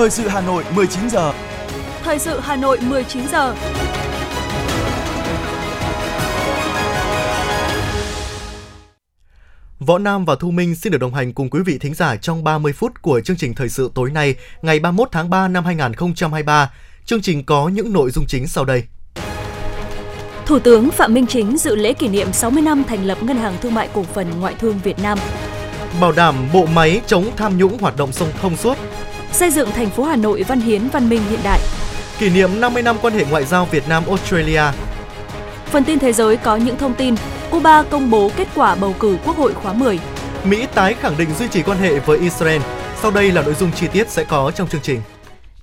Thời sự Hà Nội 19 giờ. Thời sự Hà Nội 19 giờ. Võ Nam và Thu Minh xin được đồng hành cùng quý vị thính giả trong 30 phút của chương trình thời sự tối nay, ngày 31 tháng 3 năm 2023. Chương trình có những nội dung chính sau đây. Thủ tướng Phạm Minh Chính dự lễ kỷ niệm 60 năm thành lập Ngân hàng Thương mại Cổ phần Ngoại thương Việt Nam. Bảo đảm bộ máy chống tham nhũng hoạt động sông thông suốt. Xây dựng thành phố Hà Nội văn hiến văn minh hiện đại. Kỷ niệm 50 năm quan hệ ngoại giao Việt Nam Australia. Phần tin thế giới có những thông tin. Cuba công bố kết quả bầu cử Quốc hội khóa 10. Mỹ tái khẳng định duy trì quan hệ với Israel. Sau đây là nội dung chi tiết sẽ có trong chương trình.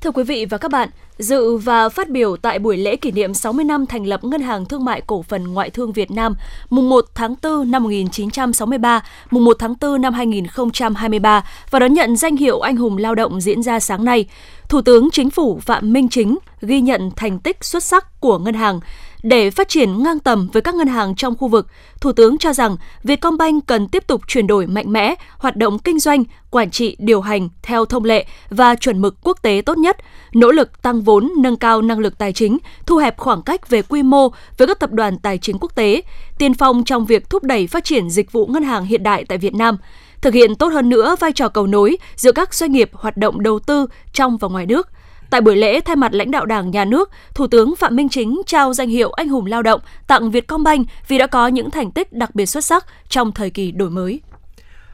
Thưa quý vị và các bạn, dự và phát biểu tại buổi lễ kỷ niệm 60 năm thành lập Ngân hàng Thương mại Cổ phần Ngoại thương Việt Nam, mùng 1 tháng 4 năm 1963, mùng 1 tháng 4 năm 2023 và đón nhận danh hiệu Anh hùng lao động diễn ra sáng nay, Thủ tướng Chính phủ Phạm Minh Chính ghi nhận thành tích xuất sắc của ngân hàng, để phát triển ngang tầm với các ngân hàng trong khu vực, Thủ tướng cho rằng Vietcombank cần tiếp tục chuyển đổi mạnh mẽ hoạt động kinh doanh, quản trị, điều hành theo thông lệ và chuẩn mực quốc tế tốt nhất, nỗ lực tăng vốn, nâng cao năng lực tài chính, thu hẹp khoảng cách về quy mô với các tập đoàn tài chính quốc tế, tiên phong trong việc thúc đẩy phát triển dịch vụ ngân hàng hiện đại tại Việt Nam thực hiện tốt hơn nữa vai trò cầu nối giữa các doanh nghiệp hoạt động đầu tư trong và ngoài nước, Tại buổi lễ, thay mặt lãnh đạo Đảng, Nhà nước, Thủ tướng Phạm Minh Chính trao danh hiệu Anh hùng lao động tặng Vietcombank vì đã có những thành tích đặc biệt xuất sắc trong thời kỳ đổi mới.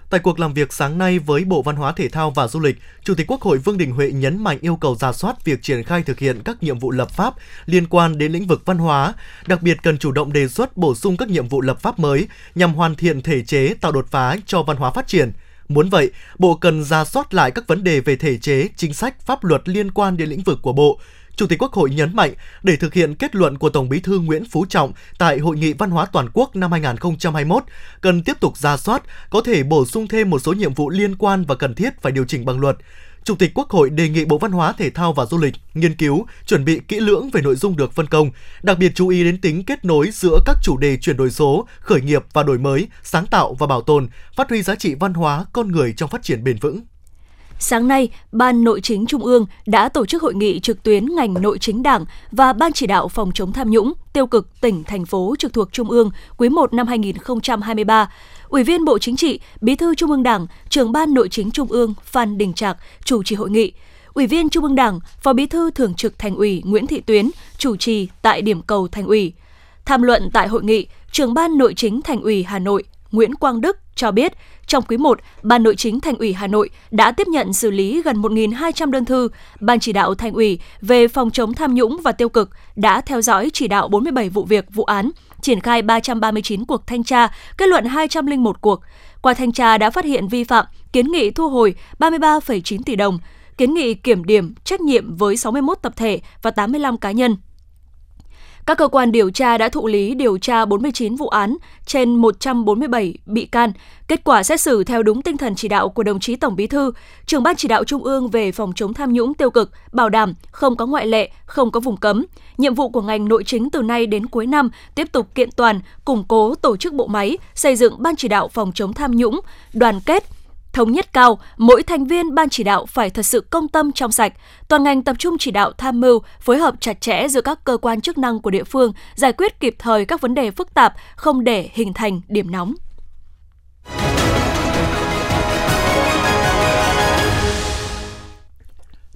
Tại cuộc làm việc sáng nay với Bộ Văn hóa Thể thao và Du lịch, Chủ tịch Quốc hội Vương Đình Huệ nhấn mạnh yêu cầu giả soát việc triển khai thực hiện các nhiệm vụ lập pháp liên quan đến lĩnh vực văn hóa, đặc biệt cần chủ động đề xuất bổ sung các nhiệm vụ lập pháp mới nhằm hoàn thiện thể chế tạo đột phá cho văn hóa phát triển – Muốn vậy, Bộ cần ra soát lại các vấn đề về thể chế, chính sách, pháp luật liên quan đến lĩnh vực của Bộ. Chủ tịch Quốc hội nhấn mạnh, để thực hiện kết luận của Tổng Bí thư Nguyễn Phú Trọng tại Hội nghị Văn hóa Toàn quốc năm 2021, cần tiếp tục ra soát, có thể bổ sung thêm một số nhiệm vụ liên quan và cần thiết phải điều chỉnh bằng luật. Chủ tịch Quốc hội đề nghị Bộ Văn hóa, Thể thao và Du lịch nghiên cứu, chuẩn bị kỹ lưỡng về nội dung được phân công, đặc biệt chú ý đến tính kết nối giữa các chủ đề chuyển đổi số, khởi nghiệp và đổi mới, sáng tạo và bảo tồn, phát huy giá trị văn hóa con người trong phát triển bền vững. Sáng nay, Ban Nội chính Trung ương đã tổ chức hội nghị trực tuyến ngành nội chính Đảng và Ban chỉ đạo phòng chống tham nhũng, tiêu cực tỉnh, thành phố trực thuộc Trung ương quý 1 năm 2023 Ủy viên Bộ Chính trị, Bí thư Trung ương Đảng, trưởng ban Nội chính Trung ương Phan Đình Trạc chủ trì hội nghị. Ủy viên Trung ương Đảng, Phó Bí thư Thường trực Thành ủy Nguyễn Thị Tuyến chủ trì tại điểm cầu Thành ủy. Tham luận tại hội nghị, trưởng ban Nội chính Thành ủy Hà Nội Nguyễn Quang Đức cho biết, trong quý 1, Ban Nội chính Thành ủy Hà Nội đã tiếp nhận xử lý gần 1.200 đơn thư. Ban chỉ đạo Thành ủy về phòng chống tham nhũng và tiêu cực đã theo dõi chỉ đạo 47 vụ việc, vụ án, triển khai 339 cuộc thanh tra, kết luận 201 cuộc. Qua thanh tra đã phát hiện vi phạm, kiến nghị thu hồi 33,9 tỷ đồng, kiến nghị kiểm điểm trách nhiệm với 61 tập thể và 85 cá nhân. Các cơ quan điều tra đã thụ lý điều tra 49 vụ án trên 147 bị can. Kết quả xét xử theo đúng tinh thần chỉ đạo của đồng chí Tổng Bí thư, trưởng ban chỉ đạo Trung ương về phòng chống tham nhũng tiêu cực, bảo đảm không có ngoại lệ, không có vùng cấm. Nhiệm vụ của ngành nội chính từ nay đến cuối năm tiếp tục kiện toàn, củng cố tổ chức bộ máy, xây dựng ban chỉ đạo phòng chống tham nhũng, đoàn kết, thống nhất cao, mỗi thành viên ban chỉ đạo phải thật sự công tâm trong sạch, toàn ngành tập trung chỉ đạo tham mưu, phối hợp chặt chẽ giữa các cơ quan chức năng của địa phương, giải quyết kịp thời các vấn đề phức tạp, không để hình thành điểm nóng.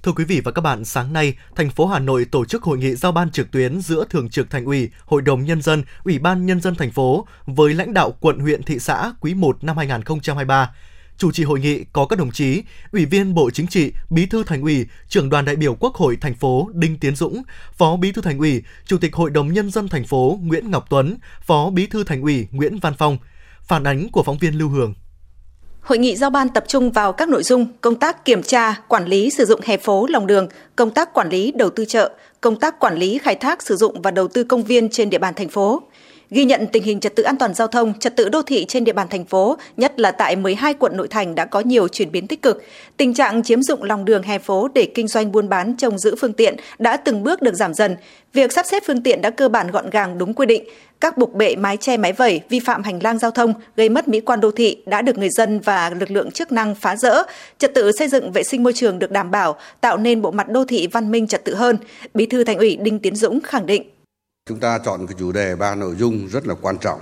Thưa quý vị và các bạn, sáng nay, thành phố Hà Nội tổ chức hội nghị giao ban trực tuyến giữa Thường trực Thành ủy, Hội đồng Nhân dân, Ủy ban Nhân dân thành phố với lãnh đạo quận huyện thị xã quý 1 năm 2023. Chủ trì hội nghị có các đồng chí Ủy viên Bộ Chính trị, Bí thư Thành ủy, Trưởng đoàn đại biểu Quốc hội thành phố Đinh Tiến Dũng, Phó Bí thư Thành ủy, Chủ tịch Hội đồng nhân dân thành phố Nguyễn Ngọc Tuấn, Phó Bí thư Thành ủy Nguyễn Văn Phong. Phản ánh của phóng viên Lưu Hường. Hội nghị giao ban tập trung vào các nội dung công tác kiểm tra, quản lý sử dụng hè phố, lòng đường, công tác quản lý đầu tư chợ, công tác quản lý khai thác sử dụng và đầu tư công viên trên địa bàn thành phố, Ghi nhận tình hình trật tự an toàn giao thông, trật tự đô thị trên địa bàn thành phố, nhất là tại 12 quận nội thành đã có nhiều chuyển biến tích cực. Tình trạng chiếm dụng lòng đường hè phố để kinh doanh buôn bán trông giữ phương tiện đã từng bước được giảm dần. Việc sắp xếp phương tiện đã cơ bản gọn gàng đúng quy định. Các bục bệ mái che mái vẩy vi phạm hành lang giao thông gây mất mỹ quan đô thị đã được người dân và lực lượng chức năng phá rỡ. Trật tự xây dựng vệ sinh môi trường được đảm bảo, tạo nên bộ mặt đô thị văn minh trật tự hơn. Bí thư Thành ủy Đinh Tiến Dũng khẳng định Chúng ta chọn cái chủ đề ba nội dung rất là quan trọng,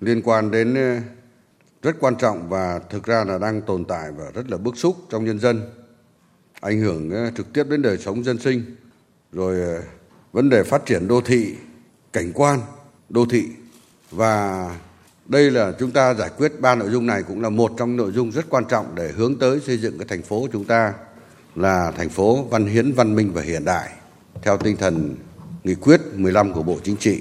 liên quan đến ờ, rất quan trọng và thực ra là đang tồn tại và rất là bức xúc trong nhân dân, ảnh hưởng ờ, trực tiếp đến đời sống dân sinh, rồi ờ, vấn đề phát triển đô thị, cảnh quan đô thị. Và đây là chúng ta giải quyết ba nội dung này cũng là một trong nội dung rất quan trọng để hướng tới xây dựng cái thành phố của chúng ta là thành phố văn hiến, văn minh và hiện đại theo tinh thần nghị quyết 15 của Bộ Chính trị.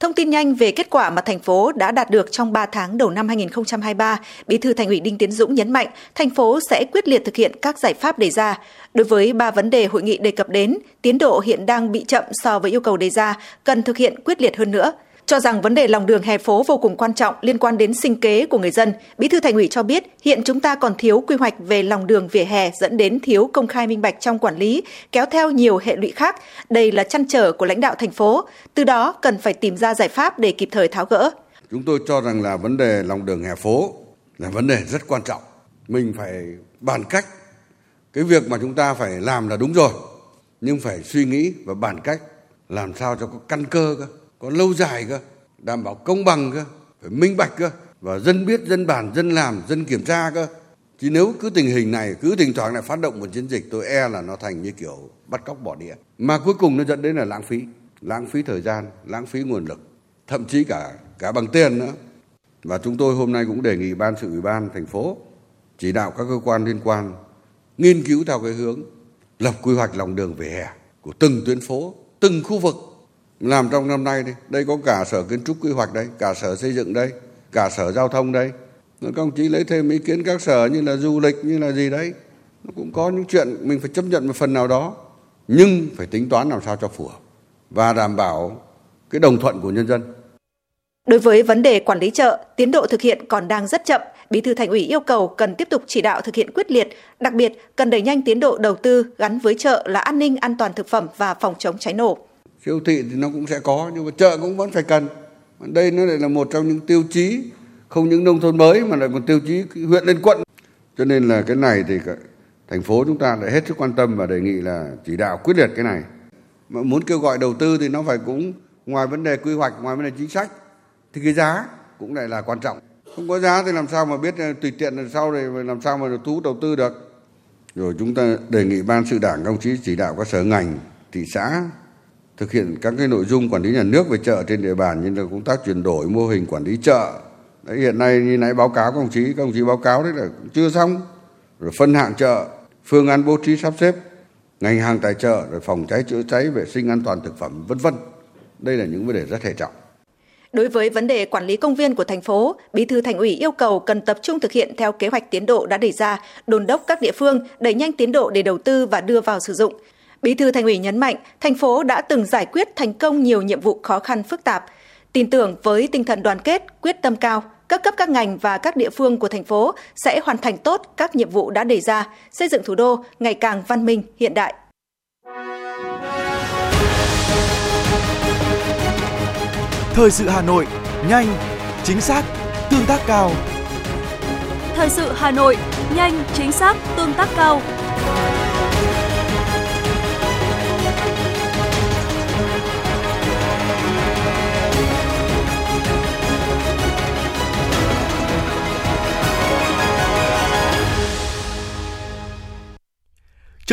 Thông tin nhanh về kết quả mà thành phố đã đạt được trong 3 tháng đầu năm 2023, Bí thư Thành ủy Đinh Tiến Dũng nhấn mạnh, thành phố sẽ quyết liệt thực hiện các giải pháp đề ra. Đối với ba vấn đề hội nghị đề cập đến, tiến độ hiện đang bị chậm so với yêu cầu đề ra, cần thực hiện quyết liệt hơn nữa cho rằng vấn đề lòng đường hè phố vô cùng quan trọng liên quan đến sinh kế của người dân. Bí thư Thành ủy cho biết, hiện chúng ta còn thiếu quy hoạch về lòng đường vỉa hè dẫn đến thiếu công khai minh bạch trong quản lý, kéo theo nhiều hệ lụy khác. Đây là chăn trở của lãnh đạo thành phố, từ đó cần phải tìm ra giải pháp để kịp thời tháo gỡ. Chúng tôi cho rằng là vấn đề lòng đường hè phố là vấn đề rất quan trọng. Mình phải bàn cách. Cái việc mà chúng ta phải làm là đúng rồi, nhưng phải suy nghĩ và bàn cách làm sao cho có căn cơ cơ có lâu dài cơ, đảm bảo công bằng cơ, phải minh bạch cơ, và dân biết, dân bàn, dân làm, dân kiểm tra cơ. Chứ nếu cứ tình hình này, cứ thỉnh thoảng lại phát động một chiến dịch, tôi e là nó thành như kiểu bắt cóc bỏ đĩa mà cuối cùng nó dẫn đến là lãng phí lãng phí thời gian, lãng phí nguồn lực, thậm chí cả cả bằng tiền nữa. Và chúng tôi hôm nay cũng đề nghị ban sự ủy ban thành phố chỉ đạo các cơ quan liên quan nghiên cứu theo cái hướng lập quy hoạch lòng đường về hè của từng tuyến phố, từng khu vực làm trong năm nay đi. Đây có cả sở kiến trúc quy hoạch đây cả sở xây dựng đây cả sở giao thông đây. Các ông chí lấy thêm ý kiến các sở như là du lịch như là gì đấy. Nó cũng có những chuyện mình phải chấp nhận một phần nào đó nhưng phải tính toán làm sao cho phù hợp và đảm bảo cái đồng thuận của nhân dân. Đối với vấn đề quản lý chợ, tiến độ thực hiện còn đang rất chậm. Bí thư Thành ủy yêu cầu cần tiếp tục chỉ đạo thực hiện quyết liệt, đặc biệt cần đẩy nhanh tiến độ đầu tư gắn với chợ là an ninh an toàn thực phẩm và phòng chống cháy nổ siêu thị thì nó cũng sẽ có, nhưng mà chợ cũng vẫn phải cần. Đây nó lại là một trong những tiêu chí, không những nông thôn mới mà lại một tiêu chí huyện lên quận. Cho nên là cái này thì thành phố chúng ta đã hết sức quan tâm và đề nghị là chỉ đạo quyết liệt cái này. Mà muốn kêu gọi đầu tư thì nó phải cũng ngoài vấn đề quy hoạch, ngoài vấn đề chính sách, thì cái giá cũng lại là quan trọng. Không có giá thì làm sao mà biết, tùy tiện là sau này làm sao mà thu hút đầu tư được. Rồi chúng ta đề nghị ban sự đảng công chí chỉ đạo các sở ngành, thị xã thực hiện các cái nội dung quản lý nhà nước về chợ trên địa bàn như là công tác chuyển đổi mô hình quản lý chợ. Đấy hiện nay như nãy báo cáo các đồng chí các đồng chí báo cáo đấy là chưa xong. Rồi phân hạng chợ phương án bố trí sắp xếp ngành hàng tài trợ rồi phòng cháy chữa cháy vệ sinh an toàn thực phẩm vân vân. Đây là những vấn đề rất hệ trọng. Đối với vấn đề quản lý công viên của thành phố, Bí thư Thành ủy yêu cầu cần tập trung thực hiện theo kế hoạch tiến độ đã đề ra, đồn đốc các địa phương đẩy nhanh tiến độ để đầu tư và đưa vào sử dụng. Bí thư Thành ủy nhấn mạnh, thành phố đã từng giải quyết thành công nhiều nhiệm vụ khó khăn phức tạp. Tin tưởng với tinh thần đoàn kết, quyết tâm cao, các cấp các ngành và các địa phương của thành phố sẽ hoàn thành tốt các nhiệm vụ đã đề ra, xây dựng thủ đô ngày càng văn minh, hiện đại. Thời sự Hà Nội, nhanh, chính xác, tương tác cao. Thời sự Hà Nội, nhanh, chính xác, tương tác cao.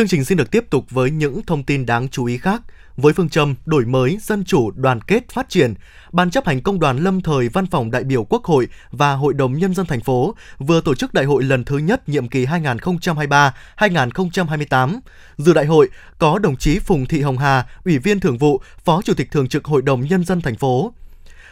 Chương trình xin được tiếp tục với những thông tin đáng chú ý khác. Với phương châm đổi mới, dân chủ, đoàn kết, phát triển, Ban chấp hành Công đoàn Lâm thời Văn phòng đại biểu Quốc hội và Hội đồng Nhân dân thành phố vừa tổ chức đại hội lần thứ nhất nhiệm kỳ 2023-2028. Dự đại hội có đồng chí Phùng Thị Hồng Hà, Ủy viên Thường vụ, Phó Chủ tịch Thường trực Hội đồng Nhân dân thành phố.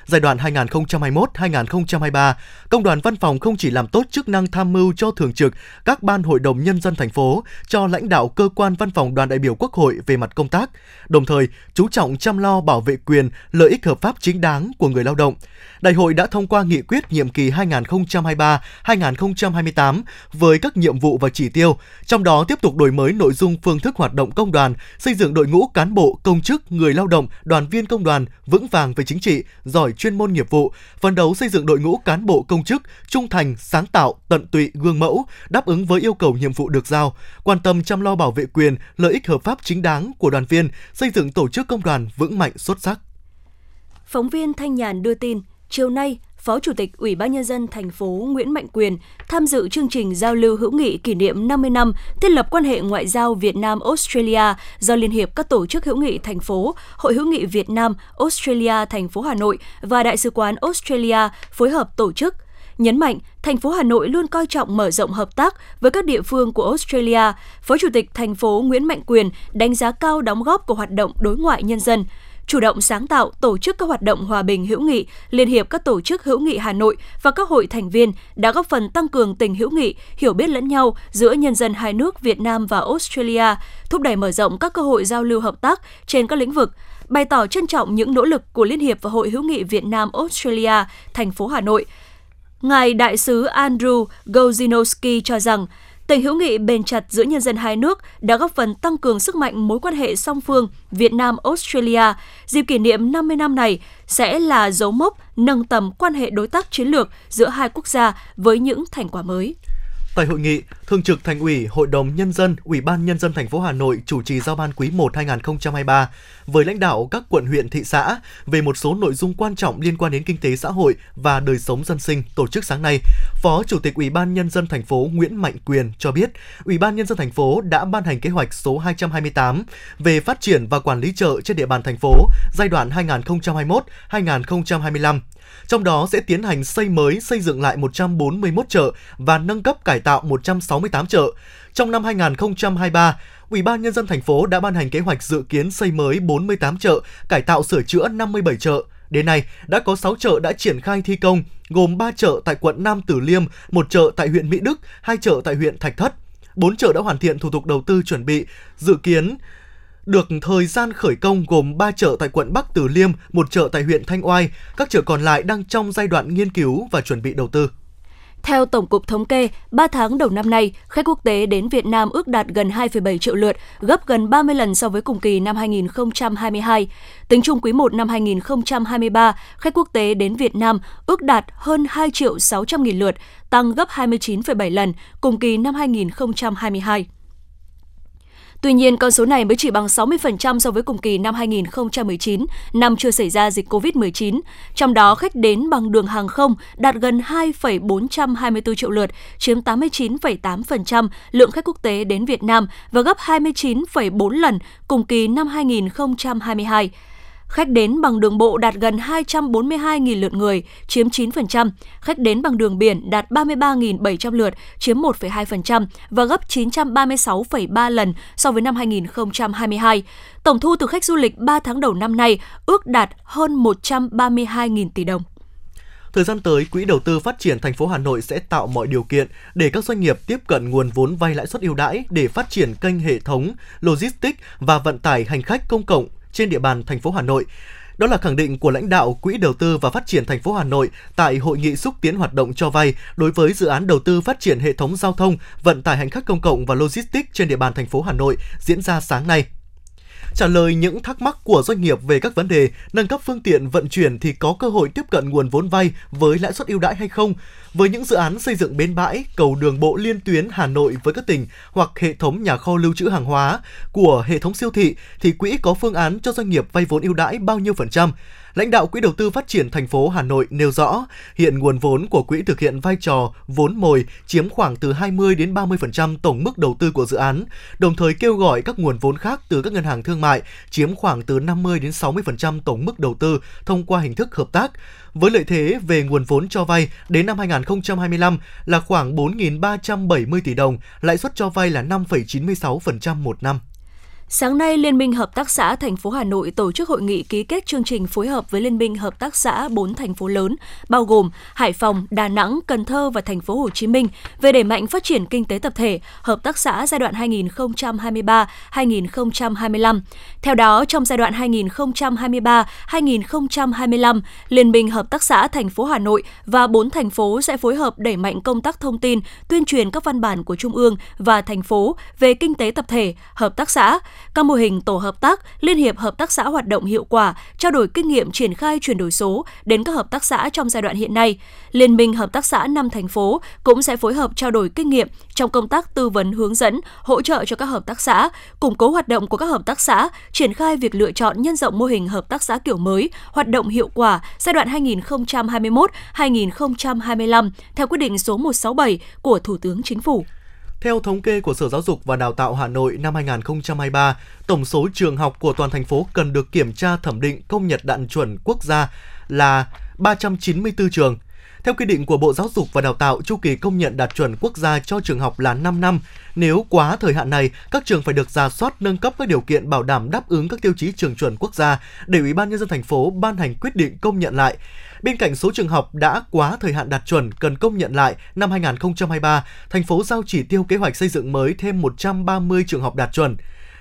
Giai đoạn 2021-2023, Công đoàn Văn phòng không chỉ làm tốt chức năng tham mưu cho thường trực các ban hội đồng nhân dân thành phố, cho lãnh đạo cơ quan văn phòng đoàn đại biểu Quốc hội về mặt công tác, đồng thời chú trọng chăm lo bảo vệ quyền, lợi ích hợp pháp chính đáng của người lao động. Đại hội đã thông qua nghị quyết nhiệm kỳ 2023-2028 với các nhiệm vụ và chỉ tiêu, trong đó tiếp tục đổi mới nội dung phương thức hoạt động công đoàn, xây dựng đội ngũ cán bộ, công chức, người lao động, đoàn viên công đoàn vững vàng về chính trị, giỏi chuyên môn nghiệp vụ, phấn đấu xây dựng đội ngũ cán bộ công chức trung thành, sáng tạo, tận tụy, gương mẫu, đáp ứng với yêu cầu nhiệm vụ được giao, quan tâm chăm lo bảo vệ quyền, lợi ích hợp pháp chính đáng của đoàn viên, xây dựng tổ chức công đoàn vững mạnh xuất sắc. Phóng viên Thanh Nhàn đưa tin, chiều nay, Phó Chủ tịch Ủy ban nhân dân thành phố Nguyễn Mạnh Quyền tham dự chương trình giao lưu hữu nghị kỷ niệm 50 năm thiết lập quan hệ ngoại giao Việt Nam Australia do Liên hiệp các tổ chức hữu nghị thành phố, Hội hữu nghị Việt Nam Australia thành phố Hà Nội và Đại sứ quán Australia phối hợp tổ chức nhấn mạnh thành phố Hà Nội luôn coi trọng mở rộng hợp tác với các địa phương của Australia. Phó Chủ tịch thành phố Nguyễn Mạnh Quyền đánh giá cao đóng góp của hoạt động đối ngoại nhân dân chủ động sáng tạo tổ chức các hoạt động hòa bình hữu nghị, liên hiệp các tổ chức hữu nghị Hà Nội và các hội thành viên đã góp phần tăng cường tình hữu nghị, hiểu biết lẫn nhau giữa nhân dân hai nước Việt Nam và Australia, thúc đẩy mở rộng các cơ hội giao lưu hợp tác trên các lĩnh vực, bày tỏ trân trọng những nỗ lực của Liên hiệp và Hội hữu nghị Việt Nam Australia, thành phố Hà Nội. Ngài Đại sứ Andrew Gozinowski cho rằng, Tình hữu nghị bền chặt giữa nhân dân hai nước đã góp phần tăng cường sức mạnh mối quan hệ song phương Việt Nam Australia. Dịp kỷ niệm 50 năm này sẽ là dấu mốc nâng tầm quan hệ đối tác chiến lược giữa hai quốc gia với những thành quả mới. Tại hội nghị, Thường trực Thành ủy, Hội đồng nhân dân, Ủy ban nhân dân thành phố Hà Nội chủ trì giao ban quý 1 2023 với lãnh đạo các quận huyện thị xã về một số nội dung quan trọng liên quan đến kinh tế xã hội và đời sống dân sinh tổ chức sáng nay. Phó Chủ tịch Ủy ban nhân dân thành phố Nguyễn Mạnh Quyền cho biết, Ủy ban nhân dân thành phố đã ban hành kế hoạch số 228 về phát triển và quản lý chợ trên địa bàn thành phố giai đoạn 2021-2025 trong đó sẽ tiến hành xây mới, xây dựng lại 141 chợ và nâng cấp cải tạo 168 chợ. Trong năm 2023, Ủy ban nhân dân thành phố đã ban hành kế hoạch dự kiến xây mới 48 chợ, cải tạo sửa chữa 57 chợ. Đến nay, đã có 6 chợ đã triển khai thi công, gồm 3 chợ tại quận Nam Tử Liêm, một chợ tại huyện Mỹ Đức, hai chợ tại huyện Thạch Thất. 4 chợ đã hoàn thiện thủ tục đầu tư chuẩn bị, dự kiến được thời gian khởi công gồm 3 chợ tại quận Bắc Từ Liêm, một chợ tại huyện Thanh Oai. Các chợ còn lại đang trong giai đoạn nghiên cứu và chuẩn bị đầu tư. Theo Tổng cục Thống kê, 3 tháng đầu năm nay, khách quốc tế đến Việt Nam ước đạt gần 2,7 triệu lượt, gấp gần 30 lần so với cùng kỳ năm 2022. Tính chung quý 1 năm 2023, khách quốc tế đến Việt Nam ước đạt hơn 2 triệu 600 nghìn lượt, tăng gấp 29,7 lần cùng kỳ năm 2022. Tuy nhiên, con số này mới chỉ bằng 60% so với cùng kỳ năm 2019, năm chưa xảy ra dịch COVID-19. Trong đó, khách đến bằng đường hàng không đạt gần 2,424 triệu lượt, chiếm 89,8% lượng khách quốc tế đến Việt Nam và gấp 29,4 lần cùng kỳ năm 2022. Khách đến bằng đường bộ đạt gần 242.000 lượt người, chiếm 9%. Khách đến bằng đường biển đạt 33.700 lượt, chiếm 1,2% và gấp 936,3 lần so với năm 2022. Tổng thu từ khách du lịch 3 tháng đầu năm nay ước đạt hơn 132.000 tỷ đồng. Thời gian tới, Quỹ đầu tư phát triển thành phố Hà Nội sẽ tạo mọi điều kiện để các doanh nghiệp tiếp cận nguồn vốn vay lãi suất ưu đãi để phát triển kênh hệ thống logistics và vận tải hành khách công cộng trên địa bàn thành phố Hà Nội. Đó là khẳng định của lãnh đạo Quỹ đầu tư và phát triển thành phố Hà Nội tại hội nghị xúc tiến hoạt động cho vay đối với dự án đầu tư phát triển hệ thống giao thông, vận tải hành khách công cộng và logistics trên địa bàn thành phố Hà Nội diễn ra sáng nay. Trả lời những thắc mắc của doanh nghiệp về các vấn đề nâng cấp phương tiện vận chuyển thì có cơ hội tiếp cận nguồn vốn vay với lãi suất ưu đãi hay không? Với những dự án xây dựng bến bãi, cầu đường bộ liên tuyến Hà Nội với các tỉnh hoặc hệ thống nhà kho lưu trữ hàng hóa của hệ thống siêu thị thì quỹ có phương án cho doanh nghiệp vay vốn ưu đãi bao nhiêu phần trăm? Lãnh đạo Quỹ đầu tư phát triển thành phố Hà Nội nêu rõ, hiện nguồn vốn của quỹ thực hiện vai trò vốn mồi chiếm khoảng từ 20 đến 30% tổng mức đầu tư của dự án, đồng thời kêu gọi các nguồn vốn khác từ các ngân hàng thương mại chiếm khoảng từ 50 đến 60% tổng mức đầu tư thông qua hình thức hợp tác. Với lợi thế về nguồn vốn cho vay đến năm 2025 là khoảng 4.370 tỷ đồng, lãi suất cho vay là 5,96% một năm. Sáng nay, Liên minh Hợp tác xã thành phố Hà Nội tổ chức hội nghị ký kết chương trình phối hợp với Liên minh Hợp tác xã 4 thành phố lớn, bao gồm Hải Phòng, Đà Nẵng, Cần Thơ và thành phố Hồ Chí Minh về đẩy mạnh phát triển kinh tế tập thể, hợp tác xã giai đoạn 2023-2025. Theo đó, trong giai đoạn 2023-2025, Liên minh Hợp tác xã thành phố Hà Nội và 4 thành phố sẽ phối hợp đẩy mạnh công tác thông tin, tuyên truyền các văn bản của Trung ương và thành phố về kinh tế tập thể, hợp tác xã, các mô hình tổ hợp tác, liên hiệp hợp tác xã hoạt động hiệu quả, trao đổi kinh nghiệm triển khai chuyển đổi số đến các hợp tác xã trong giai đoạn hiện nay. Liên minh hợp tác xã năm thành phố cũng sẽ phối hợp trao đổi kinh nghiệm trong công tác tư vấn hướng dẫn, hỗ trợ cho các hợp tác xã, củng cố hoạt động của các hợp tác xã, triển khai việc lựa chọn nhân rộng mô hình hợp tác xã kiểu mới, hoạt động hiệu quả giai đoạn 2021-2025 theo quyết định số 167 của Thủ tướng Chính phủ. Theo thống kê của Sở Giáo dục và Đào tạo Hà Nội năm 2023, tổng số trường học của toàn thành phố cần được kiểm tra thẩm định công nhận đạt chuẩn quốc gia là 394 trường. Theo quy định của Bộ Giáo dục và Đào tạo, chu kỳ công nhận đạt chuẩn quốc gia cho trường học là 5 năm. Nếu quá thời hạn này, các trường phải được ra soát nâng cấp các điều kiện bảo đảm đáp ứng các tiêu chí trường chuẩn quốc gia để Ủy ban nhân dân thành phố ban hành quyết định công nhận lại. Bên cạnh số trường học đã quá thời hạn đạt chuẩn cần công nhận lại năm 2023, thành phố giao chỉ tiêu kế hoạch xây dựng mới thêm 130 trường học đạt chuẩn.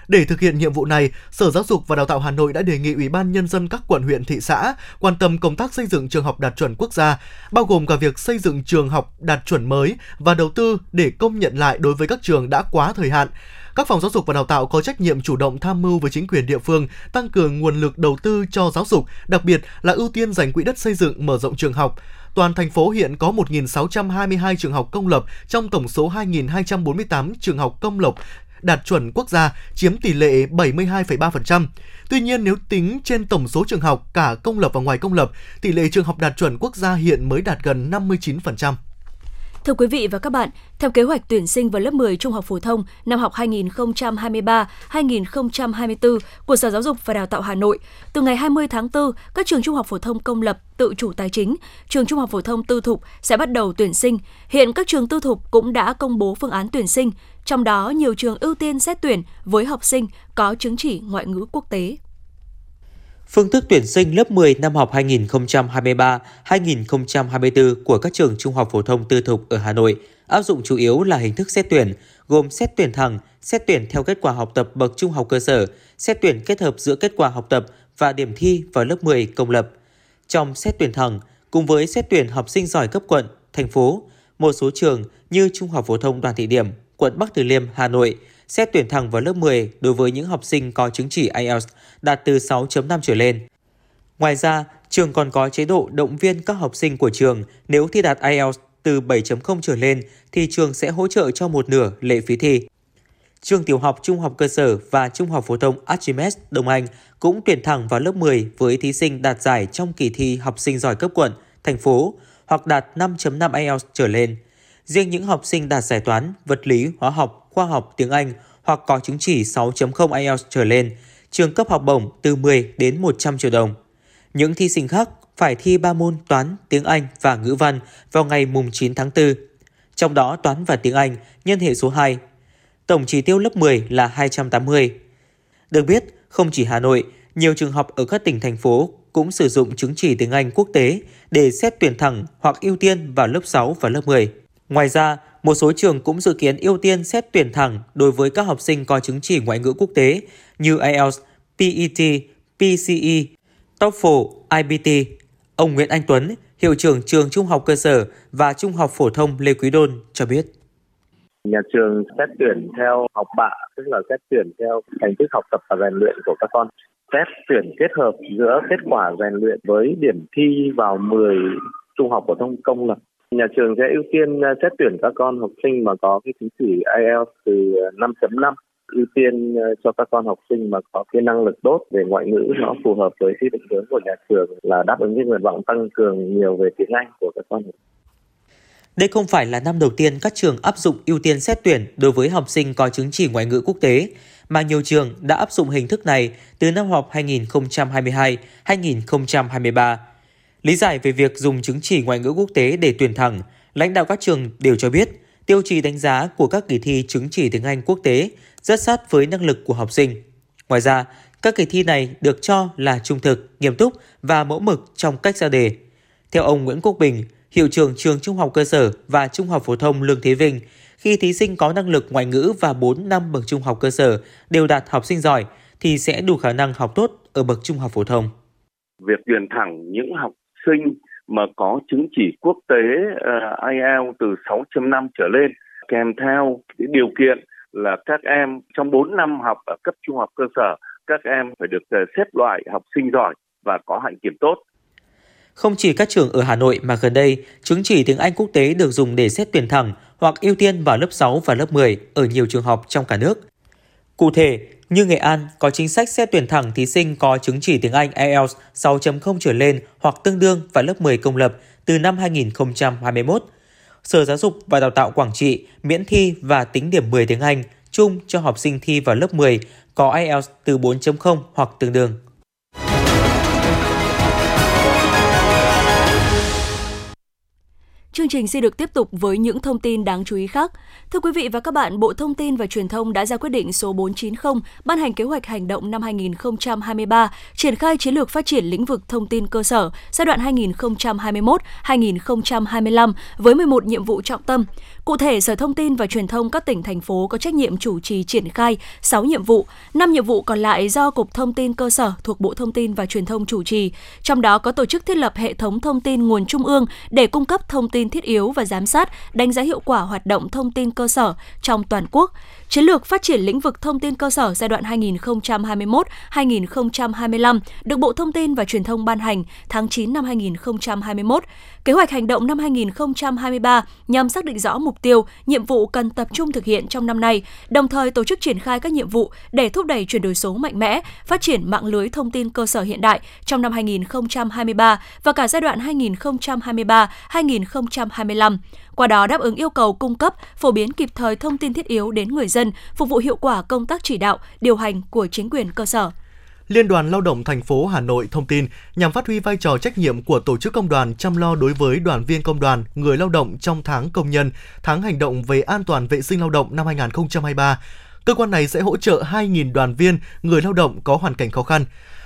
Để thực hiện nhiệm vụ này, Sở Giáo dục và Đào tạo Hà Nội đã đề nghị Ủy ban Nhân dân các quận huyện thị xã quan tâm công tác xây dựng trường học đạt chuẩn quốc gia, bao gồm cả việc xây dựng trường học đạt chuẩn mới và đầu tư để công nhận lại đối với các trường đã quá thời hạn. Các phòng giáo dục và đào tạo có trách nhiệm chủ động tham mưu với chính quyền địa phương, tăng cường nguồn lực đầu tư cho giáo dục, đặc biệt là ưu tiên dành quỹ đất xây dựng mở rộng trường học. Toàn thành phố hiện có 1.622 trường học công lập trong tổng số 2.248 trường học công lập đạt chuẩn quốc gia, chiếm tỷ lệ 72,3%. Tuy nhiên, nếu tính trên tổng số trường học cả công lập và ngoài công lập, tỷ lệ trường học đạt chuẩn quốc gia hiện mới đạt gần 59%. Thưa quý vị và các bạn, theo kế hoạch tuyển sinh vào lớp 10 trung học phổ thông năm học 2023-2024 của Sở Giáo dục và Đào tạo Hà Nội, từ ngày 20 tháng 4, các trường trung học phổ thông công lập tự chủ tài chính, trường trung học phổ thông tư thục sẽ bắt đầu tuyển sinh. Hiện các trường tư thục cũng đã công bố phương án tuyển sinh, trong đó nhiều trường ưu tiên xét tuyển với học sinh có chứng chỉ ngoại ngữ quốc tế. Phương thức tuyển sinh lớp 10 năm học 2023-2024 của các trường trung học phổ thông tư thục ở Hà Nội áp dụng chủ yếu là hình thức xét tuyển, gồm xét tuyển thẳng, xét tuyển theo kết quả học tập bậc trung học cơ sở, xét tuyển kết hợp giữa kết quả học tập và điểm thi vào lớp 10 công lập. Trong xét tuyển thẳng, cùng với xét tuyển học sinh giỏi cấp quận, thành phố, một số trường như Trung học phổ thông Đoàn Thị Điểm, quận Bắc Từ Liêm, Hà Nội xét tuyển thẳng vào lớp 10 đối với những học sinh có chứng chỉ IELTS đạt từ 6.5 trở lên. Ngoài ra, trường còn có chế độ động viên các học sinh của trường nếu thi đạt IELTS từ 7.0 trở lên thì trường sẽ hỗ trợ cho một nửa lệ phí thi. Trường tiểu học, trung học cơ sở và trung học phổ thông Archimedes Đông Anh cũng tuyển thẳng vào lớp 10 với thí sinh đạt giải trong kỳ thi học sinh giỏi cấp quận, thành phố hoặc đạt 5.5 IELTS trở lên. Riêng những học sinh đạt giải toán, vật lý, hóa học, khoa học, tiếng Anh hoặc có chứng chỉ 6.0 IELTS trở lên, trường cấp học bổng từ 10 đến 100 triệu đồng. Những thí sinh khác phải thi 3 môn toán, tiếng Anh và ngữ văn vào ngày mùng 9 tháng 4. Trong đó toán và tiếng Anh nhân hệ số 2. Tổng chỉ tiêu lớp 10 là 280. Được biết, không chỉ Hà Nội, nhiều trường học ở các tỉnh thành phố cũng sử dụng chứng chỉ tiếng Anh quốc tế để xét tuyển thẳng hoặc ưu tiên vào lớp 6 và lớp 10. Ngoài ra, một số trường cũng dự kiến ưu tiên xét tuyển thẳng đối với các học sinh có chứng chỉ ngoại ngữ quốc tế như IELTS, PET, PCE, TOEFL, IBT. Ông Nguyễn Anh Tuấn, hiệu trưởng trường Trung học cơ sở và Trung học phổ thông Lê Quý Đôn cho biết. Nhà trường xét tuyển theo học bạ, tức là xét tuyển theo thành tích học tập và rèn luyện của các con. Xét tuyển kết hợp giữa kết quả rèn luyện với điểm thi vào 10 trung học phổ thông công lập Nhà trường sẽ ưu tiên à, xét tuyển các con học sinh mà có cái chứng chỉ IELTS từ à, 5.5 ưu tiên à, cho các con học sinh mà có cái năng lực tốt về ngoại ngữ nó phù hợp với cái định hướng của nhà trường là đáp ứng cái nguyện vọng tăng cường nhiều về tiếng Anh của các con. Đây không phải là năm đầu tiên các trường áp dụng ưu tiên xét tuyển đối với học sinh có chứng chỉ ngoại ngữ quốc tế, mà nhiều trường đã áp dụng hình thức này từ năm học 2022-2023 Lý giải về việc dùng chứng chỉ ngoại ngữ quốc tế để tuyển thẳng, lãnh đạo các trường đều cho biết tiêu chí đánh giá của các kỳ thi chứng chỉ tiếng Anh quốc tế rất sát với năng lực của học sinh. Ngoài ra, các kỳ thi này được cho là trung thực, nghiêm túc và mẫu mực trong cách ra đề. Theo ông Nguyễn Quốc Bình, hiệu trưởng trường Trung học cơ sở và Trung học phổ thông Lương Thế Vinh, khi thí sinh có năng lực ngoại ngữ và 4 năm bậc trung học cơ sở đều đạt học sinh giỏi thì sẽ đủ khả năng học tốt ở bậc trung học phổ thông. Việc tuyển thẳng những học sinh mà có chứng chỉ quốc tế ờ, uh, IELTS từ 6.5 trở lên kèm theo cái điều kiện là các em trong 4 năm học ở cấp trung học cơ sở các em phải được ờ, xếp loại học sinh giỏi và có hạnh kiểm tốt. Không chỉ các trường ở Hà Nội mà gần đây, chứng chỉ tiếng Anh quốc tế được dùng để xét tuyển thẳng hoặc ưu tiên vào lớp 6 và lớp 10 ở nhiều trường học trong cả nước. Cụ thể, như Nghệ An có chính sách xét tuyển thẳng thí sinh có chứng chỉ tiếng Anh IELTS 6.0 trở lên hoặc tương đương vào lớp 10 công lập từ năm 2021. Sở Giáo dục và Đào tạo Quảng Trị miễn thi và tính điểm 10 tiếng Anh chung cho học sinh thi vào lớp 10 có IELTS từ 4.0 hoặc tương đương. Chương trình sẽ được tiếp tục với những thông tin đáng chú ý khác. Thưa quý vị và các bạn, Bộ Thông tin và Truyền thông đã ra quyết định số 490 ban hành kế hoạch hành động năm 2023, triển khai chiến lược phát triển lĩnh vực thông tin cơ sở giai đoạn 2021-2025 với 11 nhiệm vụ trọng tâm. Cụ thể, Sở Thông tin và Truyền thông các tỉnh thành phố có trách nhiệm chủ trì triển khai 6 nhiệm vụ, 5 nhiệm vụ còn lại do Cục Thông tin cơ sở thuộc Bộ Thông tin và Truyền thông chủ trì. Trong đó có tổ chức thiết lập hệ thống thông tin nguồn trung ương để cung cấp thông tin thiết yếu và giám sát, đánh giá hiệu quả hoạt động thông tin cơ sở trong toàn quốc. Chiến lược phát triển lĩnh vực thông tin cơ sở giai đoạn 2021-2025 được Bộ Thông tin và Truyền thông ban hành tháng 9 năm 2021. Kế hoạch hành động năm 2023 nhằm xác định rõ mục tiêu, nhiệm vụ cần tập trung thực hiện trong năm nay, đồng thời tổ chức triển khai các nhiệm vụ để thúc đẩy chuyển đổi số mạnh mẽ, phát triển mạng lưới thông tin cơ sở hiện đại trong năm 2023 và cả giai đoạn 2023-2025 qua đó đáp ứng yêu cầu cung cấp, phổ biến kịp thời thông tin thiết yếu đến người dân, phục vụ hiệu quả công tác chỉ đạo, điều hành của chính quyền cơ sở. Liên đoàn Lao động thành phố Hà Nội thông tin nhằm phát huy vai trò trách nhiệm của tổ chức công đoàn chăm lo đối với đoàn viên công đoàn, người lao động trong tháng công nhân, tháng hành động về an toàn vệ sinh lao động năm 2023. Cơ quan này sẽ hỗ trợ 2.000 đoàn viên, người lao động có hoàn cảnh khó khăn.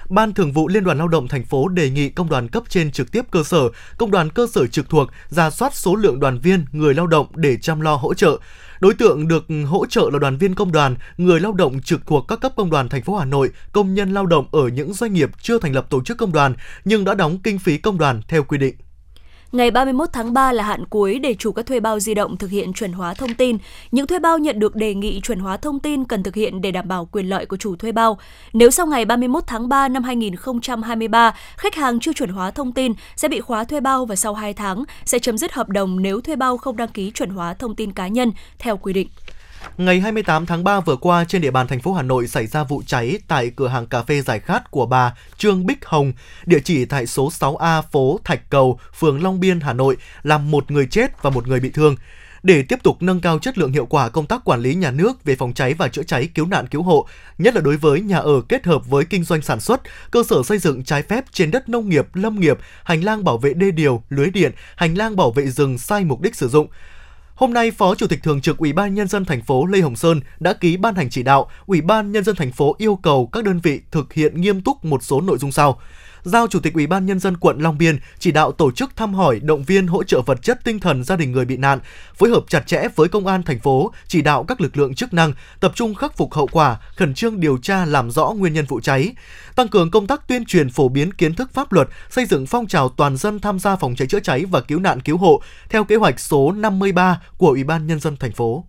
Ban Thường vụ Liên đoàn Lao động thành phố đề nghị công đoàn cấp trên trực tiếp cơ sở, công đoàn cơ sở trực thuộc ra soát số lượng đoàn viên, người lao động để chăm lo hỗ trợ. Đối tượng được hỗ trợ là đoàn viên công đoàn, người lao động trực thuộc các cấp công đoàn thành phố Hà Nội, công nhân lao động ở những doanh nghiệp chưa thành lập tổ chức công đoàn nhưng đã đóng kinh phí công đoàn theo quy định. Ngày 31 tháng 3 là hạn cuối để chủ các thuê bao di động thực hiện chuẩn hóa thông tin. Những thuê bao nhận được đề nghị chuẩn hóa thông tin cần thực hiện để đảm bảo quyền lợi của chủ thuê bao. Nếu sau ngày 31 tháng 3 năm 2023, khách hàng chưa chuẩn hóa thông tin sẽ bị khóa thuê bao và sau 2 tháng sẽ chấm dứt hợp đồng nếu thuê bao không đăng ký chuẩn hóa thông tin cá nhân theo quy định. Ngày 28 tháng 3 vừa qua, trên địa bàn thành phố Hà Nội xảy ra vụ cháy tại cửa hàng cà phê giải khát của bà Trương Bích Hồng, địa chỉ tại số 6A phố Thạch Cầu, phường Long Biên, Hà Nội, làm một người chết và một người bị thương. Để tiếp tục nâng cao chất lượng hiệu quả công tác quản lý nhà nước về phòng cháy và chữa cháy cứu nạn cứu hộ, nhất là đối với nhà ở kết hợp với kinh doanh sản xuất, cơ sở xây dựng trái phép trên đất nông nghiệp, lâm nghiệp, hành lang bảo vệ đê điều, lưới điện, hành lang bảo vệ rừng sai mục đích sử dụng, Hôm nay, Phó Chủ tịch Thường trực Ủy ban nhân dân thành phố Lê Hồng Sơn đã ký ban hành chỉ đạo, Ủy ban nhân dân thành phố yêu cầu các đơn vị thực hiện nghiêm túc một số nội dung sau giao Chủ tịch Ủy ban nhân dân quận Long Biên chỉ đạo tổ chức thăm hỏi, động viên hỗ trợ vật chất tinh thần gia đình người bị nạn, phối hợp chặt chẽ với công an thành phố, chỉ đạo các lực lượng chức năng tập trung khắc phục hậu quả, khẩn trương điều tra làm rõ nguyên nhân vụ cháy, tăng cường công tác tuyên truyền phổ biến kiến thức pháp luật, xây dựng phong trào toàn dân tham gia phòng cháy chữa cháy và cứu nạn cứu hộ theo kế hoạch số 53 của Ủy ban nhân dân thành phố.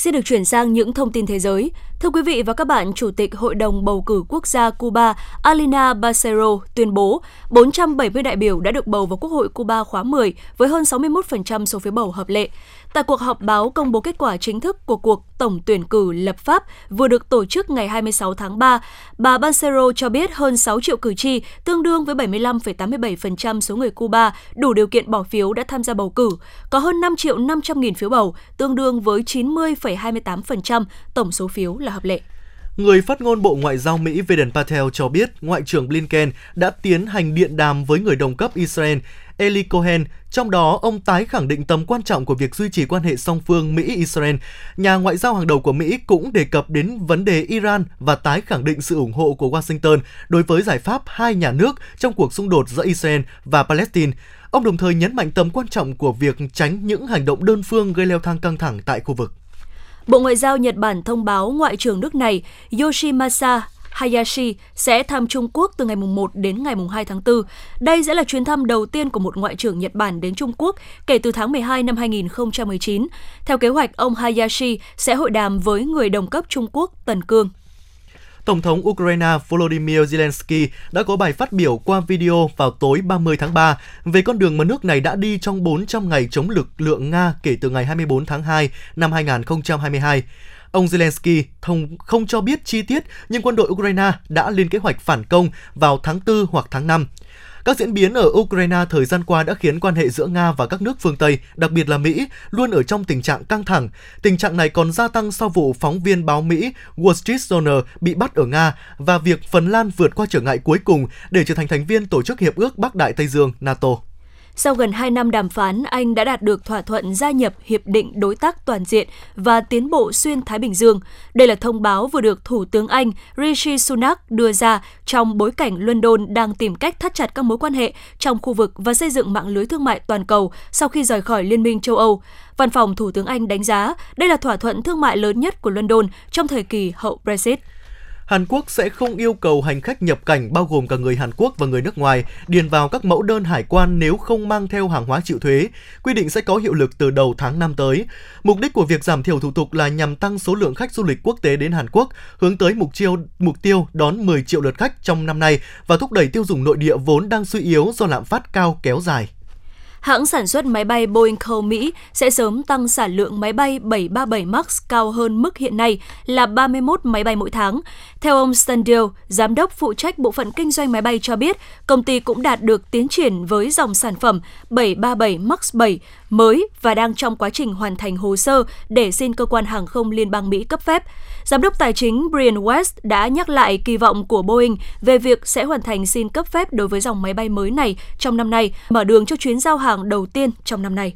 Xin được chuyển sang những thông tin thế giới. Thưa quý vị và các bạn, Chủ tịch Hội đồng Bầu cử Quốc gia Cuba Alina Bacero tuyên bố 470 đại biểu đã được bầu vào Quốc hội Cuba khóa 10 với hơn 61% số phiếu bầu hợp lệ. Tại cuộc họp báo công bố kết quả chính thức của cuộc tổng tuyển cử lập pháp vừa được tổ chức ngày 26 tháng 3, bà Bancero cho biết hơn 6 triệu cử tri, tương đương với 75,87% số người Cuba đủ điều kiện bỏ phiếu đã tham gia bầu cử, có hơn 5 triệu 500 nghìn phiếu bầu, tương đương với 90,28% tổng số phiếu là hợp lệ. Người phát ngôn Bộ Ngoại giao Mỹ Vedant Patel cho biết Ngoại trưởng Blinken đã tiến hành điện đàm với người đồng cấp Israel Eli Cohen, trong đó ông tái khẳng định tầm quan trọng của việc duy trì quan hệ song phương Mỹ-Israel. Nhà ngoại giao hàng đầu của Mỹ cũng đề cập đến vấn đề Iran và tái khẳng định sự ủng hộ của Washington đối với giải pháp hai nhà nước trong cuộc xung đột giữa Israel và Palestine. Ông đồng thời nhấn mạnh tầm quan trọng của việc tránh những hành động đơn phương gây leo thang căng thẳng tại khu vực. Bộ Ngoại giao Nhật Bản thông báo Ngoại trưởng nước này Yoshimasa Hayashi sẽ thăm Trung Quốc từ ngày 1 đến ngày 2 tháng 4. Đây sẽ là chuyến thăm đầu tiên của một ngoại trưởng Nhật Bản đến Trung Quốc kể từ tháng 12 năm 2019. Theo kế hoạch, ông Hayashi sẽ hội đàm với người đồng cấp Trung Quốc Tần Cương. Tổng thống Ukraine Volodymyr Zelensky đã có bài phát biểu qua video vào tối 30 tháng 3 về con đường mà nước này đã đi trong 400 ngày chống lực lượng Nga kể từ ngày 24 tháng 2 năm 2022. Ông Zelensky thông không cho biết chi tiết, nhưng quân đội Ukraine đã lên kế hoạch phản công vào tháng 4 hoặc tháng 5. Các diễn biến ở Ukraine thời gian qua đã khiến quan hệ giữa Nga và các nước phương Tây, đặc biệt là Mỹ, luôn ở trong tình trạng căng thẳng. Tình trạng này còn gia tăng sau vụ phóng viên báo Mỹ Wall Street Journal bị bắt ở Nga và việc Phần Lan vượt qua trở ngại cuối cùng để trở thành thành viên Tổ chức Hiệp ước Bắc Đại Tây Dương NATO. Sau gần 2 năm đàm phán, Anh đã đạt được thỏa thuận gia nhập Hiệp định Đối tác Toàn diện và Tiến bộ Xuyên Thái Bình Dương. Đây là thông báo vừa được Thủ tướng Anh Rishi Sunak đưa ra trong bối cảnh London đang tìm cách thắt chặt các mối quan hệ trong khu vực và xây dựng mạng lưới thương mại toàn cầu sau khi rời khỏi Liên minh châu Âu. Văn phòng Thủ tướng Anh đánh giá đây là thỏa thuận thương mại lớn nhất của London trong thời kỳ hậu Brexit. Hàn Quốc sẽ không yêu cầu hành khách nhập cảnh bao gồm cả người Hàn Quốc và người nước ngoài điền vào các mẫu đơn hải quan nếu không mang theo hàng hóa chịu thuế. Quy định sẽ có hiệu lực từ đầu tháng năm tới. Mục đích của việc giảm thiểu thủ tục là nhằm tăng số lượng khách du lịch quốc tế đến Hàn Quốc, hướng tới mục tiêu mục tiêu đón 10 triệu lượt khách trong năm nay và thúc đẩy tiêu dùng nội địa vốn đang suy yếu do lạm phát cao kéo dài hãng sản xuất máy bay Boeing Cole Mỹ sẽ sớm tăng sản lượng máy bay 737 MAX cao hơn mức hiện nay là 31 máy bay mỗi tháng. Theo ông Standill, giám đốc phụ trách bộ phận kinh doanh máy bay cho biết, công ty cũng đạt được tiến triển với dòng sản phẩm 737 MAX 7 mới và đang trong quá trình hoàn thành hồ sơ để xin cơ quan hàng không liên bang Mỹ cấp phép. Giám đốc tài chính Brian West đã nhắc lại kỳ vọng của Boeing về việc sẽ hoàn thành xin cấp phép đối với dòng máy bay mới này trong năm nay, mở đường cho chuyến giao hàng đầu tiên trong năm nay.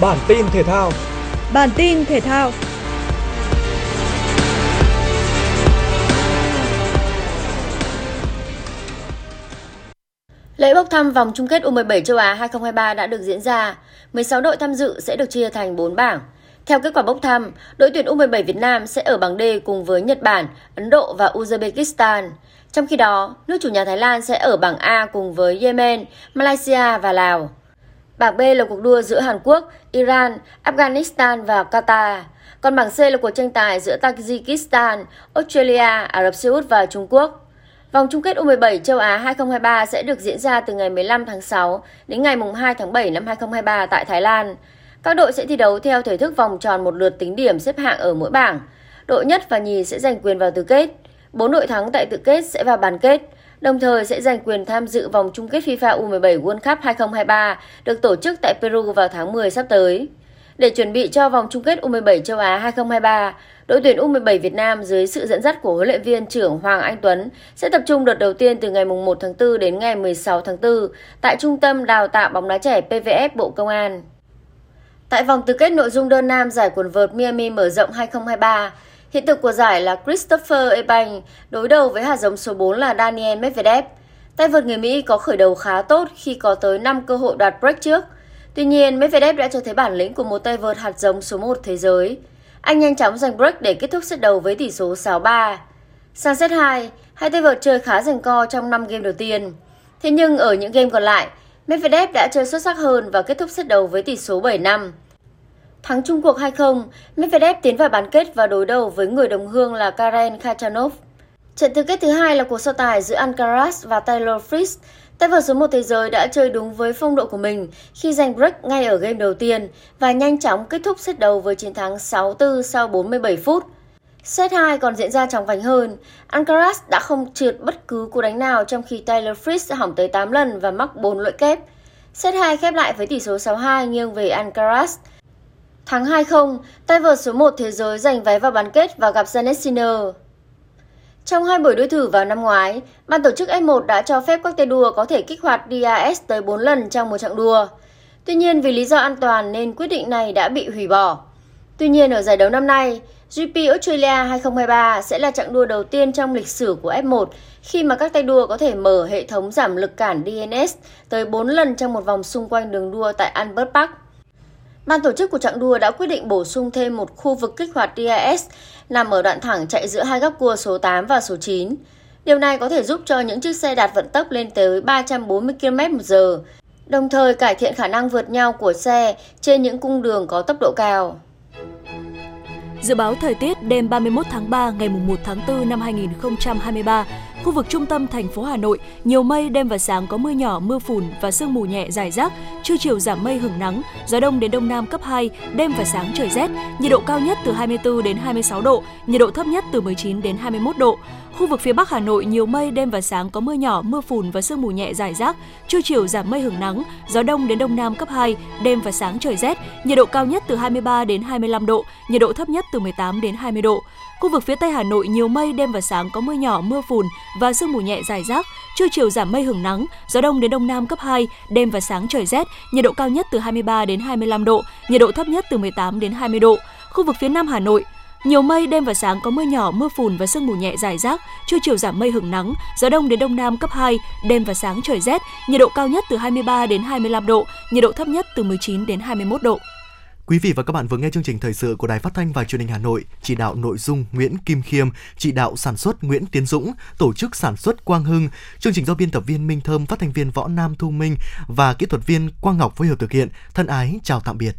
Bản tin thể thao Bản tin thể thao Lễ bốc thăm vòng chung kết U17 châu Á 2023 đã được diễn ra. 16 đội tham dự sẽ được chia thành 4 bảng. Theo kết quả bốc thăm, đội tuyển U17 Việt Nam sẽ ở bảng D cùng với Nhật Bản, Ấn Độ và Uzbekistan. Trong khi đó, nước chủ nhà Thái Lan sẽ ở bảng A cùng với Yemen, Malaysia và Lào. Bảng B là cuộc đua giữa Hàn Quốc, Iran, Afghanistan và Qatar. Còn bảng C là cuộc tranh tài giữa Tajikistan, Australia, Ả Rập Xê Út và Trung Quốc. Vòng chung kết U17 châu Á 2023 sẽ được diễn ra từ ngày 15 tháng 6 đến ngày 2 tháng 7 năm 2023 tại Thái Lan. Các đội sẽ thi đấu theo thể thức vòng tròn một lượt tính điểm xếp hạng ở mỗi bảng. Đội nhất và nhì sẽ giành quyền vào tứ kết. Bốn đội thắng tại tứ kết sẽ vào bán kết, đồng thời sẽ giành quyền tham dự vòng chung kết FIFA U17 World Cup 2023 được tổ chức tại Peru vào tháng 10 sắp tới. Để chuẩn bị cho vòng chung kết U17 châu Á 2023, đội tuyển U17 Việt Nam dưới sự dẫn dắt của huấn luyện viên trưởng Hoàng Anh Tuấn sẽ tập trung đợt đầu tiên từ ngày 1 tháng 4 đến ngày 16 tháng 4 tại Trung tâm Đào tạo bóng đá trẻ PVF Bộ Công an. Tại vòng tứ kết nội dung đơn nam giải quần vợt Miami mở rộng 2023, hiện thực của giải là Christopher Eubank đối đầu với hạt giống số 4 là Daniel Medvedev. Tay vợt người Mỹ có khởi đầu khá tốt khi có tới 5 cơ hội đoạt break trước. Tuy nhiên, Medvedev đã cho thấy bản lĩnh của một tay vợt hạt giống số 1 thế giới. Anh nhanh chóng giành break để kết thúc set đầu với tỷ số 6-3. Sang set 2, hai tay vợt chơi khá giành co trong 5 game đầu tiên. Thế nhưng ở những game còn lại, Medvedev đã chơi xuất sắc hơn và kết thúc set đầu với tỷ số 7-5. Thắng chung cuộc 2-0, Medvedev tiến vào bán kết và đối đầu với người đồng hương là Karen Khachanov. Trận tứ kết thứ hai là cuộc so tài giữa Alcaraz và Taylor Fritz. Tay vợt số 1 thế giới đã chơi đúng với phong độ của mình khi giành break ngay ở game đầu tiên và nhanh chóng kết thúc set đầu với chiến thắng 6-4 sau 47 phút. Set 2 còn diễn ra chóng vánh hơn. Alcaraz đã không trượt bất cứ cú đánh nào trong khi Taylor Fritz hỏng tới 8 lần và mắc 4 lỗi kép. Set 2 khép lại với tỷ số 6-2 nghiêng về Alcaraz. Thắng 2-0, tay vợt số 1 thế giới giành vé vào bán kết và gặp Janet Sinner. Trong hai buổi đối thử vào năm ngoái, ban tổ chức F1 đã cho phép các tay đua có thể kích hoạt DRS tới 4 lần trong một chặng đua. Tuy nhiên vì lý do an toàn nên quyết định này đã bị hủy bỏ. Tuy nhiên ở giải đấu năm nay, GP Australia 2023 sẽ là chặng đua đầu tiên trong lịch sử của F1 khi mà các tay đua có thể mở hệ thống giảm lực cản DNS tới 4 lần trong một vòng xung quanh đường đua tại Albert Park. Ban tổ chức của chặng đua đã quyết định bổ sung thêm một khu vực kích hoạt DRS nằm ở đoạn thẳng chạy giữa hai góc cua số 8 và số 9. Điều này có thể giúp cho những chiếc xe đạt vận tốc lên tới 340 km/h, đồng thời cải thiện khả năng vượt nhau của xe trên những cung đường có tốc độ cao. Dự báo thời tiết đêm 31 tháng 3 ngày 1 tháng 4 năm 2023, khu vực trung tâm thành phố Hà Nội nhiều mây, đêm và sáng có mưa nhỏ, mưa phùn và sương mù nhẹ rải rác, trưa chiều giảm mây hưởng nắng, gió đông đến đông nam cấp 2, đêm và sáng trời rét, nhiệt độ cao nhất từ 24 đến 26 độ, nhiệt độ thấp nhất từ 19 đến 21 độ. Khu vực phía Bắc Hà Nội nhiều mây, đêm và sáng có mưa nhỏ, mưa phùn và sương mù nhẹ rải rác, trưa chiều giảm mây hưởng nắng, gió đông đến đông nam cấp 2, đêm và sáng trời rét, nhiệt độ cao nhất từ 23 đến 25 độ, nhiệt độ thấp nhất từ 18 đến 20 độ. Khu vực phía Tây Hà Nội nhiều mây, đêm và sáng có mưa nhỏ, mưa phùn và sương mù nhẹ rải rác. Trưa chiều giảm mây hưởng nắng, gió đông đến đông nam cấp 2, đêm và sáng trời rét, nhiệt độ cao nhất từ 23 đến 25 độ, nhiệt độ thấp nhất từ 18 đến 20 độ. Khu vực phía Nam Hà Nội nhiều mây, đêm và sáng có mưa nhỏ, mưa phùn và sương mù nhẹ rải rác. Trưa chiều giảm mây hưởng nắng, gió đông đến đông nam cấp 2, đêm và sáng trời rét, nhiệt độ cao nhất từ 23 đến 25 độ, nhiệt độ thấp nhất từ 19 đến 21 độ. Quý vị và các bạn vừa nghe chương trình thời sự của Đài Phát thanh và Truyền hình Hà Nội, chỉ đạo nội dung Nguyễn Kim Khiêm, chỉ đạo sản xuất Nguyễn Tiến Dũng, tổ chức sản xuất Quang Hưng, chương trình do biên tập viên Minh Thơm, phát thanh viên Võ Nam Thu Minh và kỹ thuật viên Quang Ngọc phối hợp thực hiện. Thân ái chào tạm biệt.